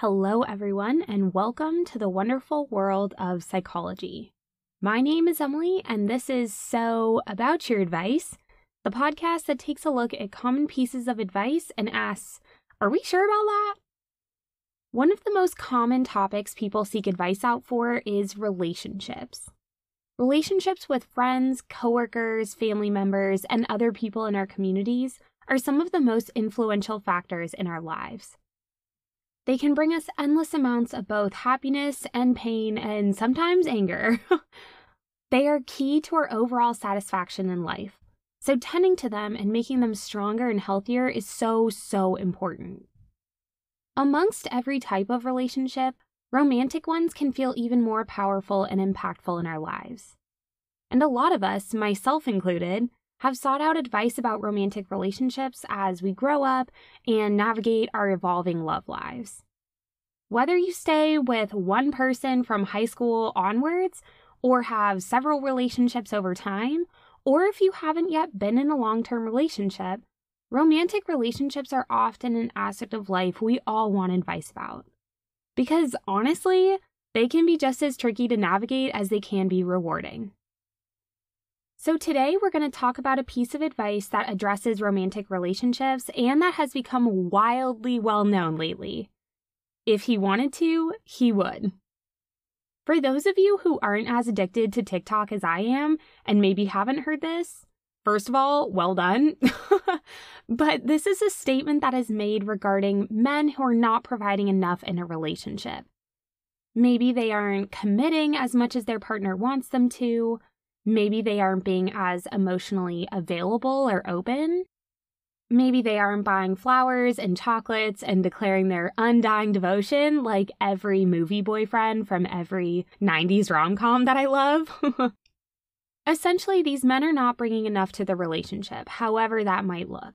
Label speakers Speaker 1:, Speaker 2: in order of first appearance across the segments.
Speaker 1: Hello, everyone, and welcome to the wonderful world of psychology. My name is Emily, and this is So About Your Advice, the podcast that takes a look at common pieces of advice and asks, Are we sure about that? One of the most common topics people seek advice out for is relationships. Relationships with friends, coworkers, family members, and other people in our communities are some of the most influential factors in our lives. They can bring us endless amounts of both happiness and pain and sometimes anger. they are key to our overall satisfaction in life. So, tending to them and making them stronger and healthier is so, so important. Amongst every type of relationship, romantic ones can feel even more powerful and impactful in our lives. And a lot of us, myself included, have sought out advice about romantic relationships as we grow up and navigate our evolving love lives. Whether you stay with one person from high school onwards, or have several relationships over time, or if you haven't yet been in a long term relationship, romantic relationships are often an aspect of life we all want advice about. Because honestly, they can be just as tricky to navigate as they can be rewarding. So, today we're going to talk about a piece of advice that addresses romantic relationships and that has become wildly well known lately. If he wanted to, he would. For those of you who aren't as addicted to TikTok as I am and maybe haven't heard this, first of all, well done. but this is a statement that is made regarding men who are not providing enough in a relationship. Maybe they aren't committing as much as their partner wants them to Maybe they aren't being as emotionally available or open. Maybe they aren't buying flowers and chocolates and declaring their undying devotion like every movie boyfriend from every 90s rom com that I love. Essentially, these men are not bringing enough to the relationship, however that might look.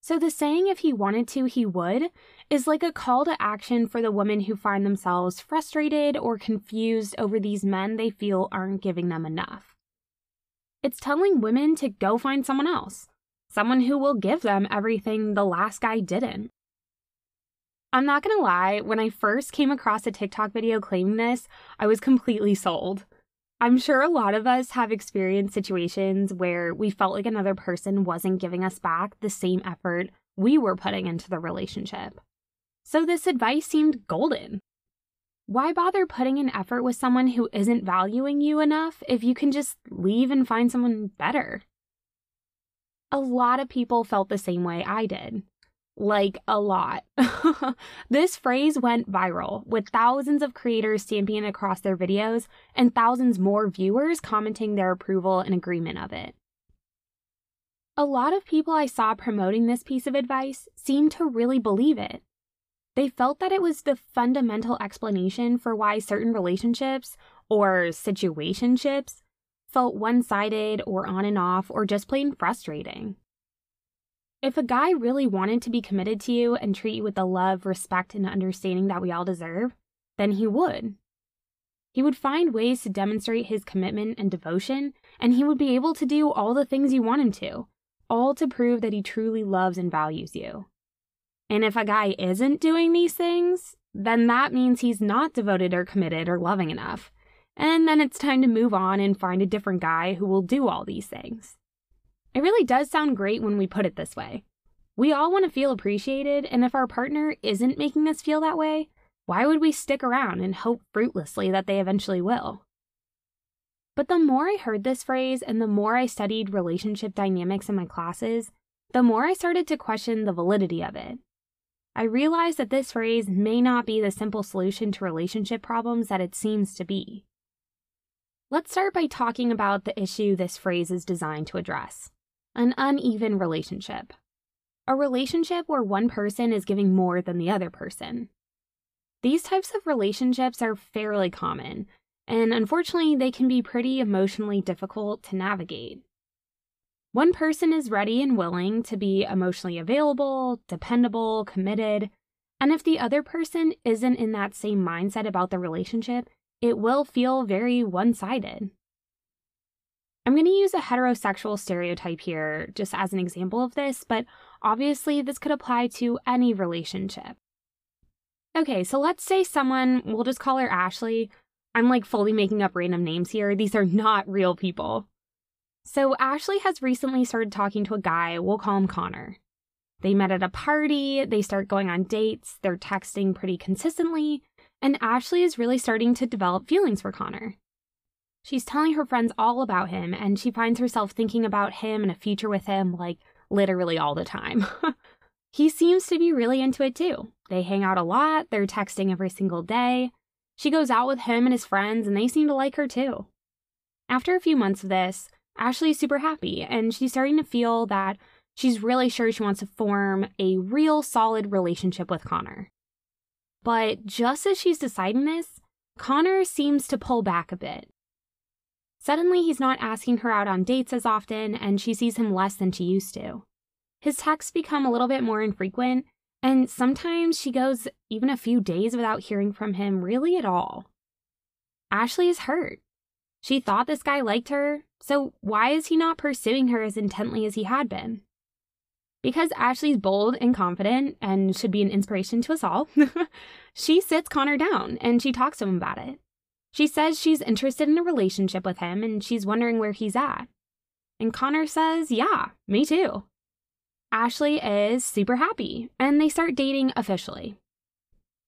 Speaker 1: So, the saying, if he wanted to, he would, is like a call to action for the women who find themselves frustrated or confused over these men they feel aren't giving them enough. It's telling women to go find someone else, someone who will give them everything the last guy didn't. I'm not gonna lie, when I first came across a TikTok video claiming this, I was completely sold. I'm sure a lot of us have experienced situations where we felt like another person wasn't giving us back the same effort we were putting into the relationship. So this advice seemed golden. Why bother putting in effort with someone who isn't valuing you enough if you can just leave and find someone better? A lot of people felt the same way I did like a lot. this phrase went viral, with thousands of creators championing across their videos and thousands more viewers commenting their approval and agreement of it. A lot of people I saw promoting this piece of advice seemed to really believe it. They felt that it was the fundamental explanation for why certain relationships, or situationships, felt one sided or on and off or just plain frustrating. If a guy really wanted to be committed to you and treat you with the love, respect, and understanding that we all deserve, then he would. He would find ways to demonstrate his commitment and devotion, and he would be able to do all the things you want him to, all to prove that he truly loves and values you. And if a guy isn't doing these things, then that means he's not devoted or committed or loving enough. And then it's time to move on and find a different guy who will do all these things. It really does sound great when we put it this way. We all want to feel appreciated, and if our partner isn't making us feel that way, why would we stick around and hope fruitlessly that they eventually will? But the more I heard this phrase and the more I studied relationship dynamics in my classes, the more I started to question the validity of it. I realize that this phrase may not be the simple solution to relationship problems that it seems to be. Let's start by talking about the issue this phrase is designed to address an uneven relationship. A relationship where one person is giving more than the other person. These types of relationships are fairly common, and unfortunately, they can be pretty emotionally difficult to navigate. One person is ready and willing to be emotionally available, dependable, committed, and if the other person isn't in that same mindset about the relationship, it will feel very one sided. I'm going to use a heterosexual stereotype here just as an example of this, but obviously this could apply to any relationship. Okay, so let's say someone, we'll just call her Ashley. I'm like fully making up random names here. These are not real people. So Ashley has recently started talking to a guy, we'll call him Connor. They met at a party, they start going on dates, they're texting pretty consistently, and Ashley is really starting to develop feelings for Connor. She's telling her friends all about him, and she finds herself thinking about him and a future with him like literally all the time. he seems to be really into it too. They hang out a lot, they're texting every single day. She goes out with him and his friends, and they seem to like her too. After a few months of this, Ashley's super happy, and she's starting to feel that she's really sure she wants to form a real solid relationship with Connor. But just as she's deciding this, Connor seems to pull back a bit. Suddenly, he's not asking her out on dates as often, and she sees him less than she used to. His texts become a little bit more infrequent, and sometimes she goes even a few days without hearing from him really at all. Ashley is hurt. She thought this guy liked her, so why is he not pursuing her as intently as he had been? Because Ashley's bold and confident and should be an inspiration to us all, she sits Connor down and she talks to him about it. She says she's interested in a relationship with him and she's wondering where he's at. And Connor says, Yeah, me too. Ashley is super happy and they start dating officially.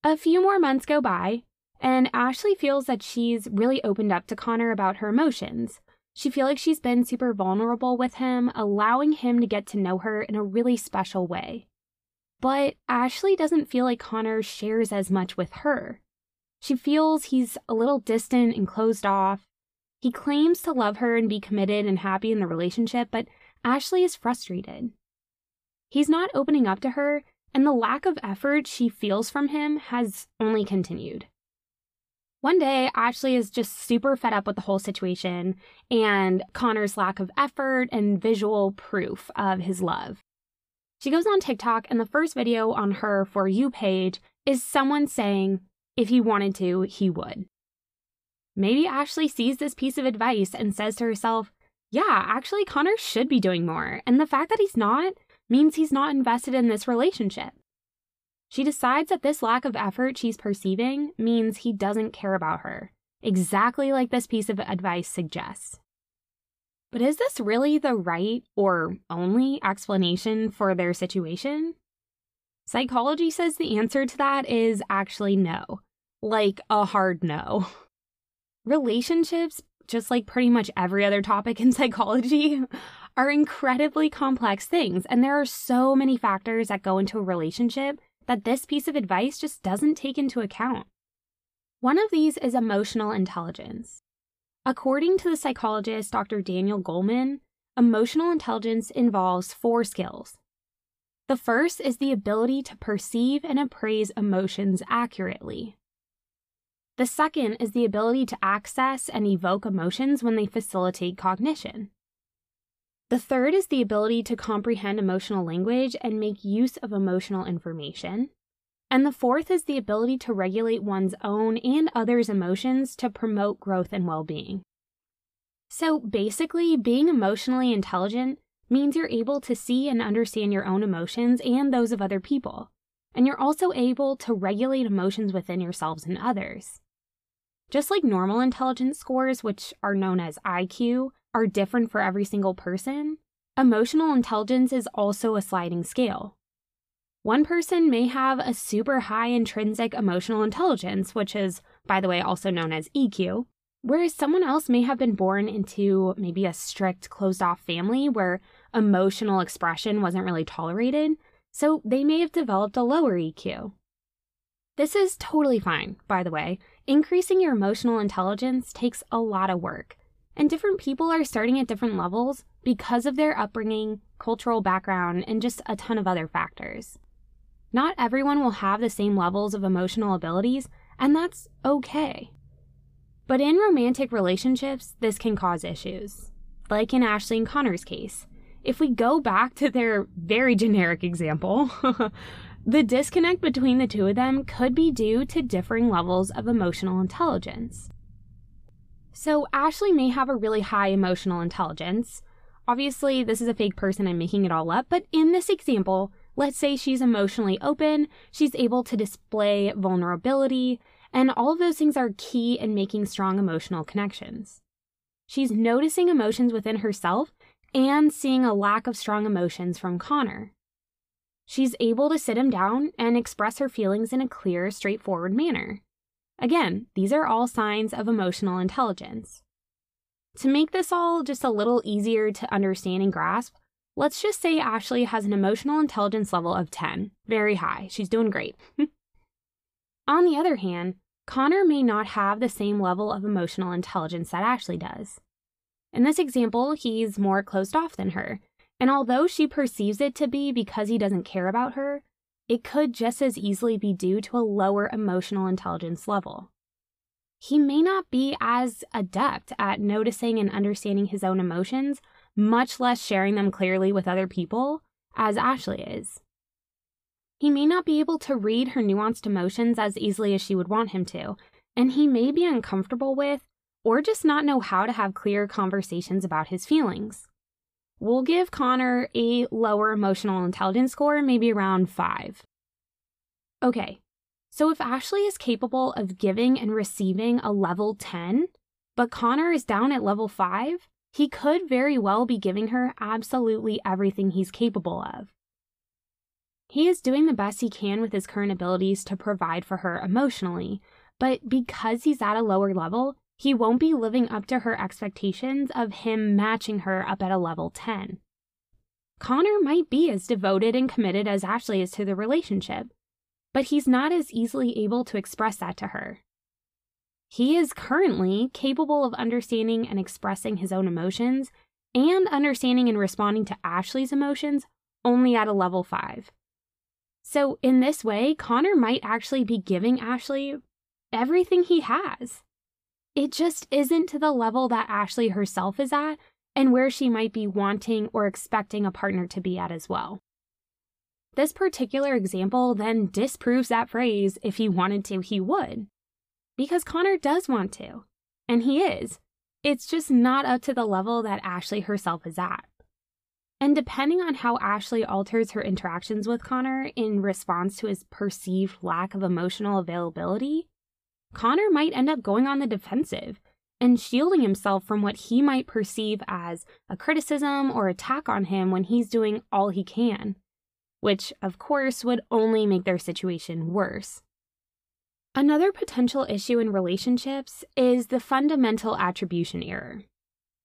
Speaker 1: A few more months go by, and Ashley feels that she's really opened up to Connor about her emotions. She feels like she's been super vulnerable with him, allowing him to get to know her in a really special way. But Ashley doesn't feel like Connor shares as much with her. She feels he's a little distant and closed off. He claims to love her and be committed and happy in the relationship, but Ashley is frustrated. He's not opening up to her, and the lack of effort she feels from him has only continued. One day, Ashley is just super fed up with the whole situation and Connor's lack of effort and visual proof of his love. She goes on TikTok, and the first video on her For You page is someone saying, if he wanted to, he would. Maybe Ashley sees this piece of advice and says to herself, yeah, actually, Connor should be doing more, and the fact that he's not means he's not invested in this relationship. She decides that this lack of effort she's perceiving means he doesn't care about her, exactly like this piece of advice suggests. But is this really the right or only explanation for their situation? Psychology says the answer to that is actually no, like a hard no. Relationships, just like pretty much every other topic in psychology, are incredibly complex things, and there are so many factors that go into a relationship that this piece of advice just doesn't take into account. One of these is emotional intelligence. According to the psychologist Dr. Daniel Goleman, emotional intelligence involves four skills. The first is the ability to perceive and appraise emotions accurately. The second is the ability to access and evoke emotions when they facilitate cognition. The third is the ability to comprehend emotional language and make use of emotional information. And the fourth is the ability to regulate one's own and others' emotions to promote growth and well being. So basically, being emotionally intelligent means you're able to see and understand your own emotions and those of other people. And you're also able to regulate emotions within yourselves and others. Just like normal intelligence scores, which are known as IQ, are different for every single person, emotional intelligence is also a sliding scale. One person may have a super high intrinsic emotional intelligence, which is, by the way, also known as EQ, whereas someone else may have been born into maybe a strict, closed off family where emotional expression wasn't really tolerated, so they may have developed a lower EQ. This is totally fine, by the way. Increasing your emotional intelligence takes a lot of work, and different people are starting at different levels because of their upbringing, cultural background, and just a ton of other factors. Not everyone will have the same levels of emotional abilities, and that's okay. But in romantic relationships, this can cause issues. Like in Ashley and Connor's case. If we go back to their very generic example, the disconnect between the two of them could be due to differing levels of emotional intelligence. So, Ashley may have a really high emotional intelligence. Obviously, this is a fake person, I'm making it all up, but in this example, Let's say she's emotionally open, she's able to display vulnerability, and all of those things are key in making strong emotional connections. She's noticing emotions within herself and seeing a lack of strong emotions from Connor. She's able to sit him down and express her feelings in a clear, straightforward manner. Again, these are all signs of emotional intelligence. To make this all just a little easier to understand and grasp, let's just say Ashley has an emotional intelligence level of 10, very high. She's doing great. On the other hand, Connor may not have the same level of emotional intelligence that Ashley does. In this example, he's more closed off than her, and although she perceives it to be because he doesn't care about her, it could just as easily be due to a lower emotional intelligence level. He may not be as adept at noticing and understanding his own emotions, much less sharing them clearly with other people, as Ashley is. He may not be able to read her nuanced emotions as easily as she would want him to, and he may be uncomfortable with or just not know how to have clear conversations about his feelings. We'll give Connor a lower emotional intelligence score, maybe around 5. Okay, so if Ashley is capable of giving and receiving a level 10, but Connor is down at level 5, he could very well be giving her absolutely everything he's capable of. He is doing the best he can with his current abilities to provide for her emotionally, but because he's at a lower level, he won't be living up to her expectations of him matching her up at a level 10. Connor might be as devoted and committed as Ashley is to the relationship, but he's not as easily able to express that to her. He is currently capable of understanding and expressing his own emotions and understanding and responding to Ashley's emotions only at a level 5. So, in this way, Connor might actually be giving Ashley everything he has it just isn't to the level that Ashley herself is at and where she might be wanting or expecting a partner to be at as well. This particular example then disproves that phrase if he wanted to, he would. Because Connor does want to, and he is. It's just not up to the level that Ashley herself is at. And depending on how Ashley alters her interactions with Connor in response to his perceived lack of emotional availability, Connor might end up going on the defensive and shielding himself from what he might perceive as a criticism or attack on him when he's doing all he can, which, of course, would only make their situation worse. Another potential issue in relationships is the fundamental attribution error.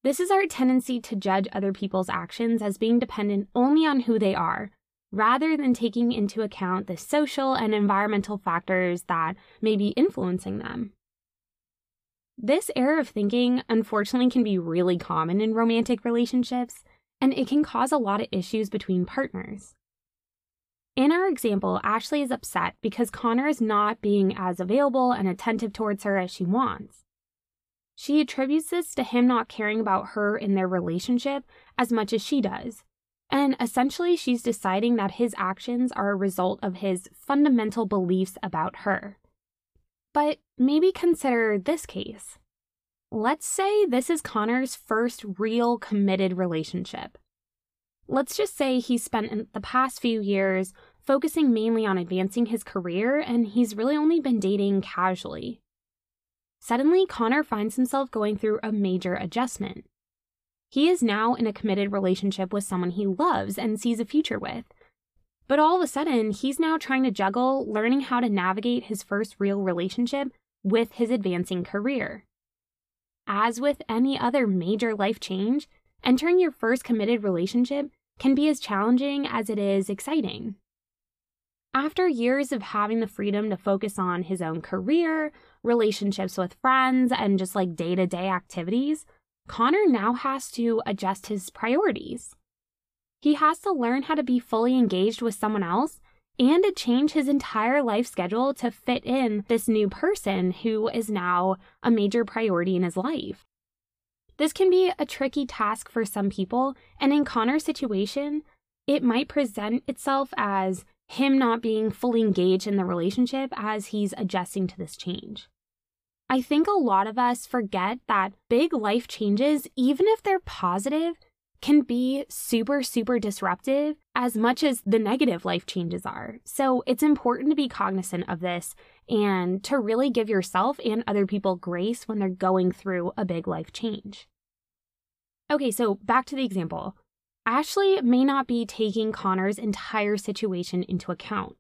Speaker 1: This is our tendency to judge other people's actions as being dependent only on who they are, rather than taking into account the social and environmental factors that may be influencing them. This error of thinking, unfortunately, can be really common in romantic relationships, and it can cause a lot of issues between partners. In our example, Ashley is upset because Connor is not being as available and attentive towards her as she wants. She attributes this to him not caring about her in their relationship as much as she does, and essentially, she's deciding that his actions are a result of his fundamental beliefs about her. But maybe consider this case. Let's say this is Connor's first real committed relationship. Let's just say he's spent the past few years focusing mainly on advancing his career and he's really only been dating casually. Suddenly, Connor finds himself going through a major adjustment. He is now in a committed relationship with someone he loves and sees a future with. But all of a sudden, he's now trying to juggle learning how to navigate his first real relationship with his advancing career. As with any other major life change, entering your first committed relationship can be as challenging as it is exciting. After years of having the freedom to focus on his own career, relationships with friends, and just like day to day activities, Connor now has to adjust his priorities. He has to learn how to be fully engaged with someone else and to change his entire life schedule to fit in this new person who is now a major priority in his life. This can be a tricky task for some people, and in Connor's situation, it might present itself as him not being fully engaged in the relationship as he's adjusting to this change. I think a lot of us forget that big life changes, even if they're positive, can be super, super disruptive as much as the negative life changes are. So it's important to be cognizant of this and to really give yourself and other people grace when they're going through a big life change. Okay, so back to the example. Ashley may not be taking Connor's entire situation into account.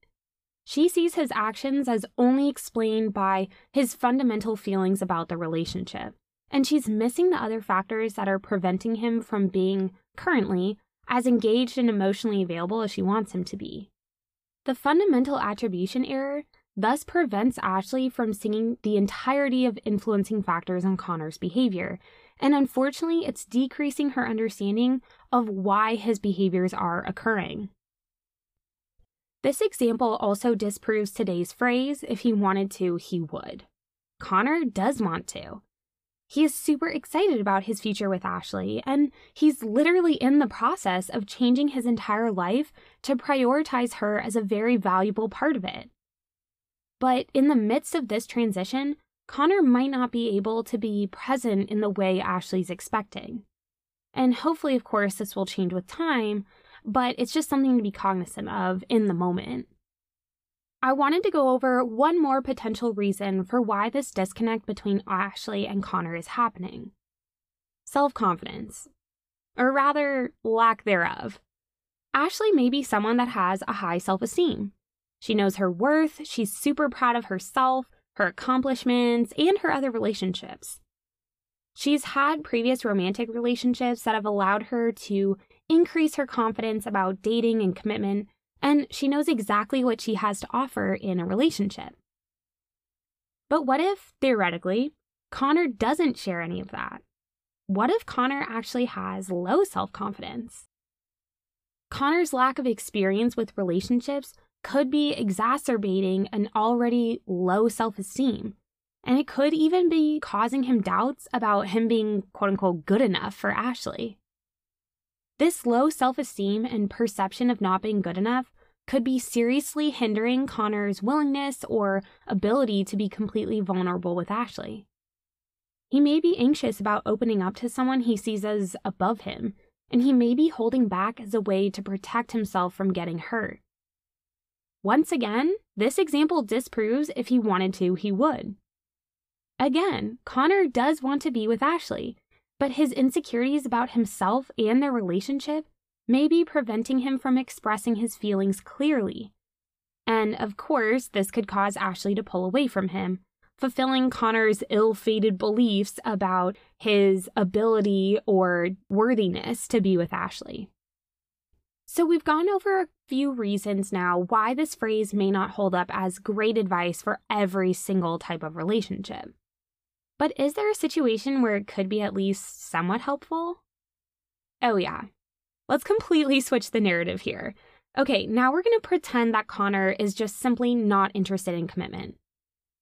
Speaker 1: She sees his actions as only explained by his fundamental feelings about the relationship and she's missing the other factors that are preventing him from being, currently, as engaged and emotionally available as she wants him to be. The fundamental attribution error thus prevents Ashley from seeing the entirety of influencing factors on Connor's behavior, and unfortunately, it's decreasing her understanding of why his behaviors are occurring. This example also disproves today's phrase if he wanted to, he would. Connor does want to. He is super excited about his future with Ashley, and he's literally in the process of changing his entire life to prioritize her as a very valuable part of it. But in the midst of this transition, Connor might not be able to be present in the way Ashley's expecting. And hopefully, of course, this will change with time, but it's just something to be cognizant of in the moment. I wanted to go over one more potential reason for why this disconnect between Ashley and Connor is happening self confidence, or rather, lack thereof. Ashley may be someone that has a high self esteem. She knows her worth, she's super proud of herself, her accomplishments, and her other relationships. She's had previous romantic relationships that have allowed her to increase her confidence about dating and commitment and she knows exactly what she has to offer in a relationship. But what if, theoretically, Connor doesn't share any of that? What if Connor actually has low self confidence? Connor's lack of experience with relationships could be exacerbating an already low self esteem, and it could even be causing him doubts about him being quote unquote good enough for Ashley. This low self esteem and perception of not being good enough could be seriously hindering Connor's willingness or ability to be completely vulnerable with Ashley. He may be anxious about opening up to someone he sees as above him, and he may be holding back as a way to protect himself from getting hurt. Once again, this example disproves if he wanted to, he would. Again, Connor does want to be with Ashley, but his insecurities about himself and their relationship may be preventing him from expressing his feelings clearly. And of course, this could cause Ashley to pull away from him, fulfilling Connor's ill fated beliefs about his ability or worthiness to be with Ashley. So, we've gone over a few reasons now why this phrase may not hold up as great advice for every single type of relationship. But is there a situation where it could be at least somewhat helpful? Oh, yeah. Let's completely switch the narrative here. Okay, now we're going to pretend that Connor is just simply not interested in commitment.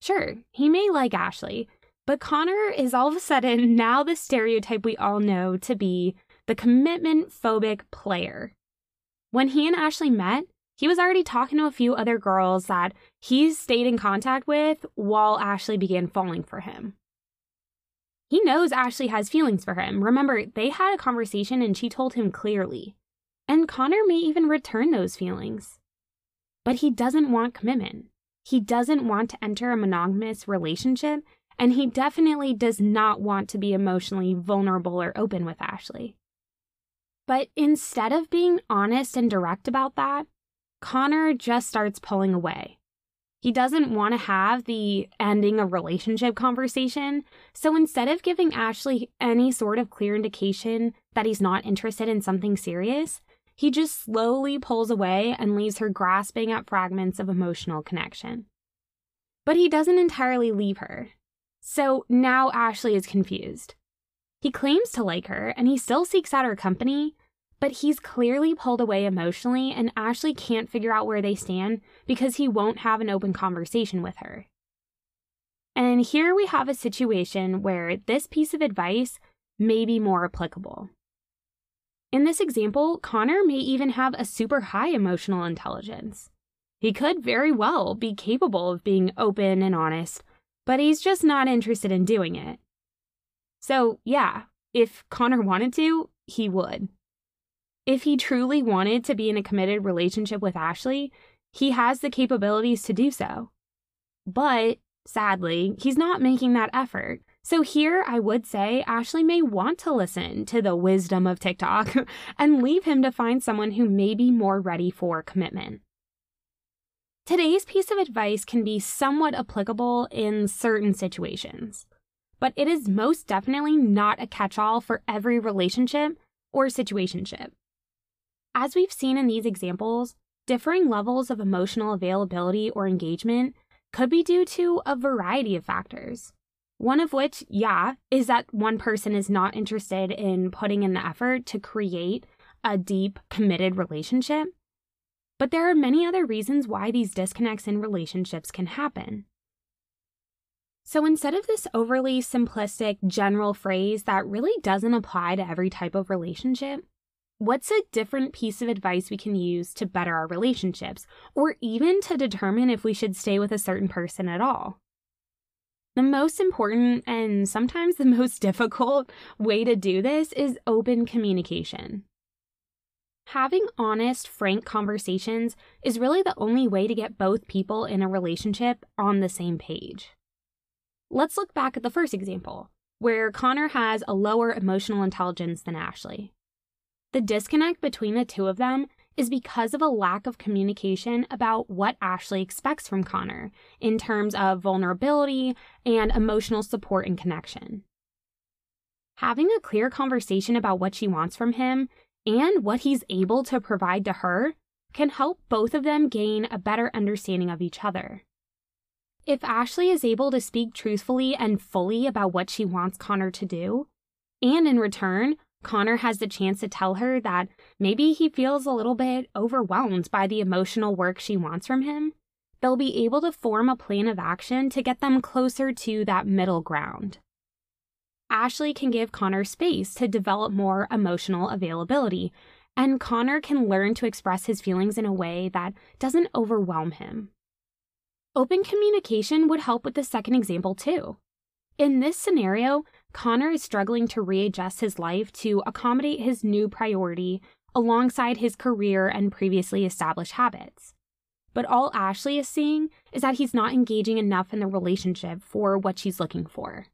Speaker 1: Sure, he may like Ashley, but Connor is all of a sudden now the stereotype we all know to be the commitment phobic player. When he and Ashley met, he was already talking to a few other girls that he stayed in contact with while Ashley began falling for him. He knows Ashley has feelings for him. Remember, they had a conversation and she told him clearly. And Connor may even return those feelings. But he doesn't want commitment. He doesn't want to enter a monogamous relationship, and he definitely does not want to be emotionally vulnerable or open with Ashley. But instead of being honest and direct about that, Connor just starts pulling away. He doesn't want to have the ending a relationship conversation. So instead of giving Ashley any sort of clear indication that he's not interested in something serious, he just slowly pulls away and leaves her grasping at fragments of emotional connection. But he doesn't entirely leave her. So now Ashley is confused. He claims to like her and he still seeks out her company, but he's clearly pulled away emotionally, and Ashley can't figure out where they stand because he won't have an open conversation with her. And here we have a situation where this piece of advice may be more applicable. In this example, Connor may even have a super high emotional intelligence. He could very well be capable of being open and honest, but he's just not interested in doing it. So, yeah, if Connor wanted to, he would. If he truly wanted to be in a committed relationship with Ashley, he has the capabilities to do so. But sadly, he's not making that effort. So here I would say Ashley may want to listen to the wisdom of TikTok and leave him to find someone who may be more ready for commitment. Today's piece of advice can be somewhat applicable in certain situations, but it is most definitely not a catch all for every relationship or situationship. As we've seen in these examples, differing levels of emotional availability or engagement could be due to a variety of factors. One of which, yeah, is that one person is not interested in putting in the effort to create a deep, committed relationship. But there are many other reasons why these disconnects in relationships can happen. So instead of this overly simplistic general phrase that really doesn't apply to every type of relationship, what's a different piece of advice we can use to better our relationships, or even to determine if we should stay with a certain person at all? The most important and sometimes the most difficult way to do this is open communication. Having honest, frank conversations is really the only way to get both people in a relationship on the same page. Let's look back at the first example, where Connor has a lower emotional intelligence than Ashley. The disconnect between the two of them is because of a lack of communication about what Ashley expects from Connor in terms of vulnerability and emotional support and connection. Having a clear conversation about what she wants from him and what he's able to provide to her can help both of them gain a better understanding of each other. If Ashley is able to speak truthfully and fully about what she wants Connor to do, and in return, Connor has the chance to tell her that maybe he feels a little bit overwhelmed by the emotional work she wants from him, they'll be able to form a plan of action to get them closer to that middle ground. Ashley can give Connor space to develop more emotional availability, and Connor can learn to express his feelings in a way that doesn't overwhelm him. Open communication would help with the second example, too. In this scenario, Connor is struggling to readjust his life to accommodate his new priority alongside his career and previously established habits. But all Ashley is seeing is that he's not engaging enough in the relationship for what she's looking for.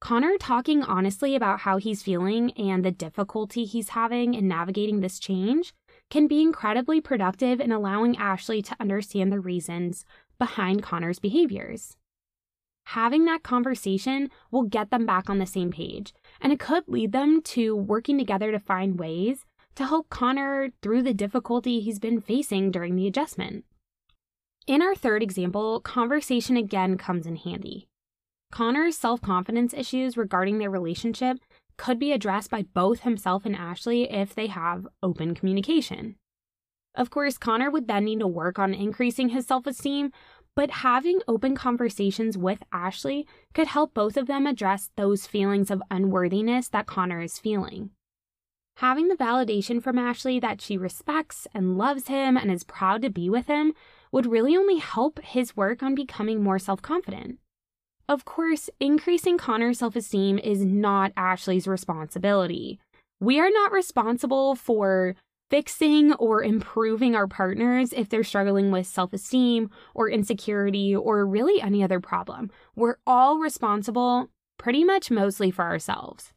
Speaker 1: Connor talking honestly about how he's feeling and the difficulty he's having in navigating this change can be incredibly productive in allowing Ashley to understand the reasons behind Connor's behaviors. Having that conversation will get them back on the same page, and it could lead them to working together to find ways to help Connor through the difficulty he's been facing during the adjustment. In our third example, conversation again comes in handy. Connor's self confidence issues regarding their relationship could be addressed by both himself and Ashley if they have open communication. Of course, Connor would then need to work on increasing his self esteem, but having open conversations with Ashley could help both of them address those feelings of unworthiness that Connor is feeling. Having the validation from Ashley that she respects and loves him and is proud to be with him would really only help his work on becoming more self confident. Of course, increasing Connor's self esteem is not Ashley's responsibility. We are not responsible for fixing or improving our partners if they're struggling with self esteem or insecurity or really any other problem. We're all responsible pretty much mostly for ourselves.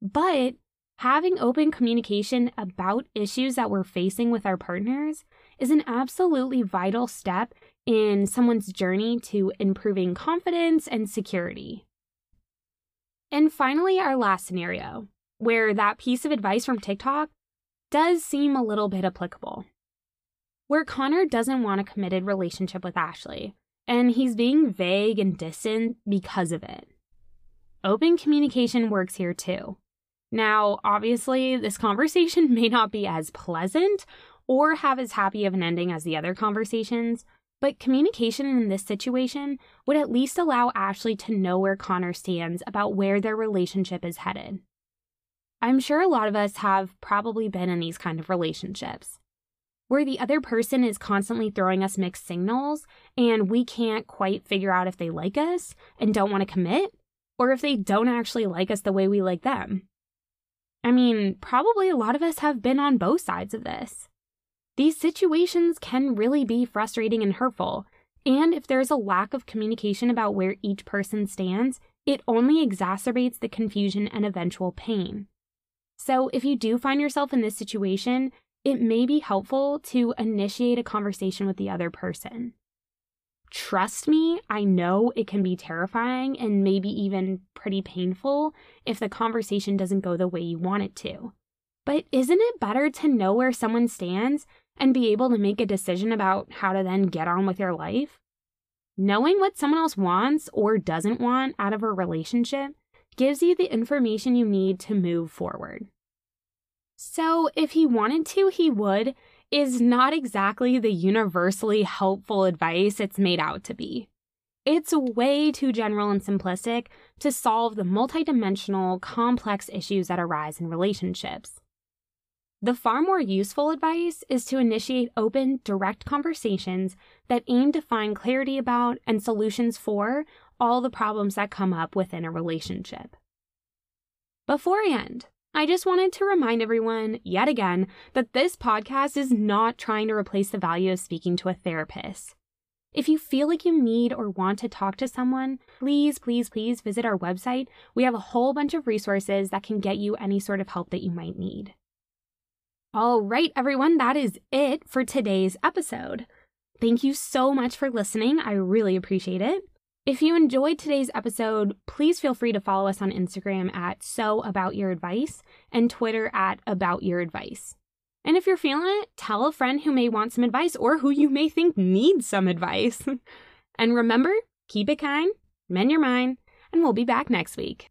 Speaker 1: But having open communication about issues that we're facing with our partners is an absolutely vital step in someone's journey to improving confidence and security. And finally, our last scenario, where that piece of advice from TikTok does seem a little bit applicable. Where Connor doesn't want a committed relationship with Ashley, and he's being vague and distant because of it. Open communication works here too. Now, obviously, this conversation may not be as pleasant or have as happy of an ending as the other conversations, but communication in this situation would at least allow Ashley to know where Connor stands about where their relationship is headed. I'm sure a lot of us have probably been in these kind of relationships where the other person is constantly throwing us mixed signals and we can't quite figure out if they like us and don't want to commit or if they don't actually like us the way we like them. I mean, probably a lot of us have been on both sides of this. These situations can really be frustrating and hurtful, and if there's a lack of communication about where each person stands, it only exacerbates the confusion and eventual pain. So, if you do find yourself in this situation, it may be helpful to initiate a conversation with the other person. Trust me, I know it can be terrifying and maybe even pretty painful if the conversation doesn't go the way you want it to. But isn't it better to know where someone stands and be able to make a decision about how to then get on with your life? Knowing what someone else wants or doesn't want out of a relationship gives you the information you need to move forward. So, if he wanted to, he would, is not exactly the universally helpful advice it's made out to be. It's way too general and simplistic to solve the multidimensional, complex issues that arise in relationships. The far more useful advice is to initiate open, direct conversations that aim to find clarity about and solutions for all the problems that come up within a relationship. Before I end, I just wanted to remind everyone, yet again, that this podcast is not trying to replace the value of speaking to a therapist. If you feel like you need or want to talk to someone, please, please, please visit our website. We have a whole bunch of resources that can get you any sort of help that you might need. All right, everyone, that is it for today's episode. Thank you so much for listening. I really appreciate it. If you enjoyed today's episode, please feel free to follow us on Instagram at So About Your Advice and Twitter at About Your Advice. And if you're feeling it, tell a friend who may want some advice or who you may think needs some advice. and remember, keep it kind, mend your mind, and we'll be back next week.